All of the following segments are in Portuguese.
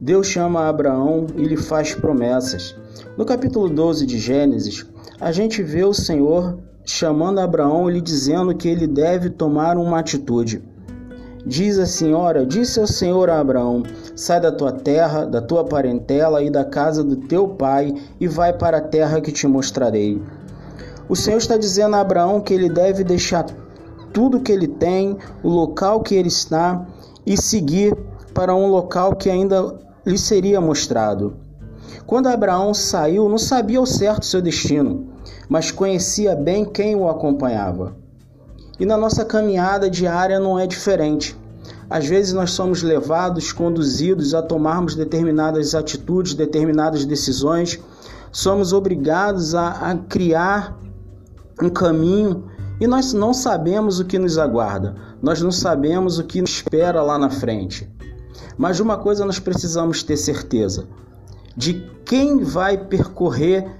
Deus chama Abraão e lhe faz promessas. No capítulo 12 de Gênesis, a gente vê o Senhor chamando Abraão e lhe dizendo que ele deve tomar uma atitude. Diz a senhora: Disse ao Senhor a Abraão: Sai da tua terra, da tua parentela e da casa do teu pai e vai para a terra que te mostrarei. O Senhor está dizendo a Abraão que ele deve deixar tudo que ele tem, o local que ele está e seguir para um local que ainda lhe seria mostrado. Quando Abraão saiu, não sabia ao certo seu destino, mas conhecia bem quem o acompanhava. E na nossa caminhada diária não é diferente. Às vezes nós somos levados, conduzidos a tomarmos determinadas atitudes, determinadas decisões, somos obrigados a, a criar um caminho e nós não sabemos o que nos aguarda, nós não sabemos o que nos espera lá na frente. Mas uma coisa nós precisamos ter certeza: de quem vai percorrer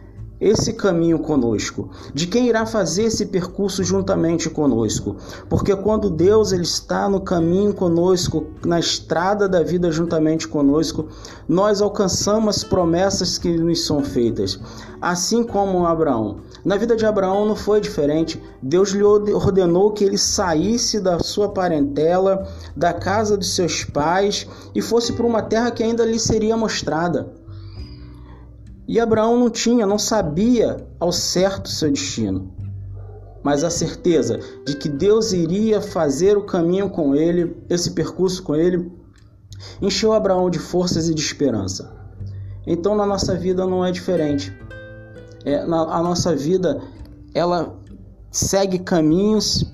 esse caminho conosco, de quem irá fazer esse percurso juntamente conosco. Porque quando Deus ele está no caminho conosco, na estrada da vida juntamente conosco, nós alcançamos as promessas que nos são feitas. Assim como Abraão. Na vida de Abraão não foi diferente. Deus lhe ordenou que ele saísse da sua parentela, da casa dos seus pais e fosse para uma terra que ainda lhe seria mostrada. E Abraão não tinha, não sabia ao certo seu destino, mas a certeza de que Deus iria fazer o caminho com ele, esse percurso com ele, encheu Abraão de forças e de esperança. Então na nossa vida não é diferente. É, na, a nossa vida ela segue caminhos,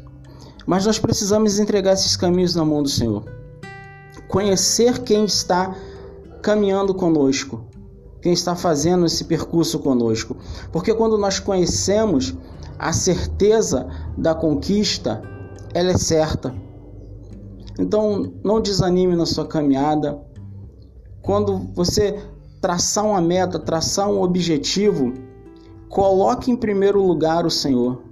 mas nós precisamos entregar esses caminhos na mão do Senhor. Conhecer quem está caminhando conosco, quem está fazendo esse percurso conosco. Porque quando nós conhecemos a certeza da conquista, ela é certa. Então, não desanime na sua caminhada. Quando você traçar uma meta, traçar um objetivo, coloque em primeiro lugar o Senhor.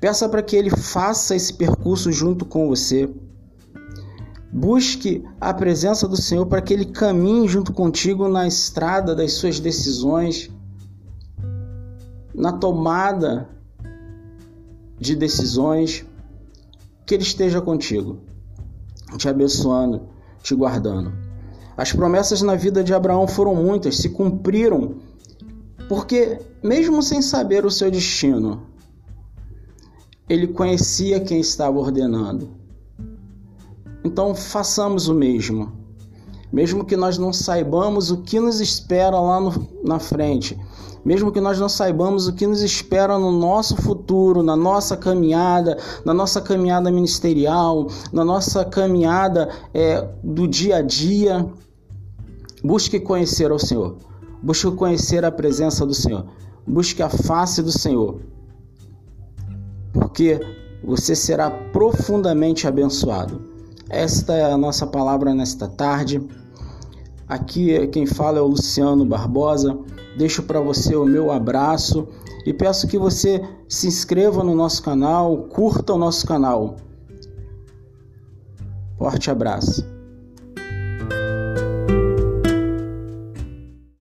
Peça para que Ele faça esse percurso junto com você. Busque a presença do Senhor para que Ele caminhe junto contigo na estrada das suas decisões, na tomada de decisões, que Ele esteja contigo, te abençoando, te guardando. As promessas na vida de Abraão foram muitas, se cumpriram, porque, mesmo sem saber o seu destino, ele conhecia quem estava ordenando então façamos o mesmo. Mesmo que nós não saibamos o que nos espera lá no, na frente, mesmo que nós não saibamos o que nos espera no nosso futuro, na nossa caminhada, na nossa caminhada ministerial, na nossa caminhada é, do dia a dia, busque conhecer ao Senhor, busque conhecer a presença do Senhor, busque a face do Senhor, porque você será profundamente abençoado. Esta é a nossa palavra nesta tarde. Aqui quem fala é o Luciano Barbosa. Deixo para você o meu abraço e peço que você se inscreva no nosso canal, curta o nosso canal. Forte abraço.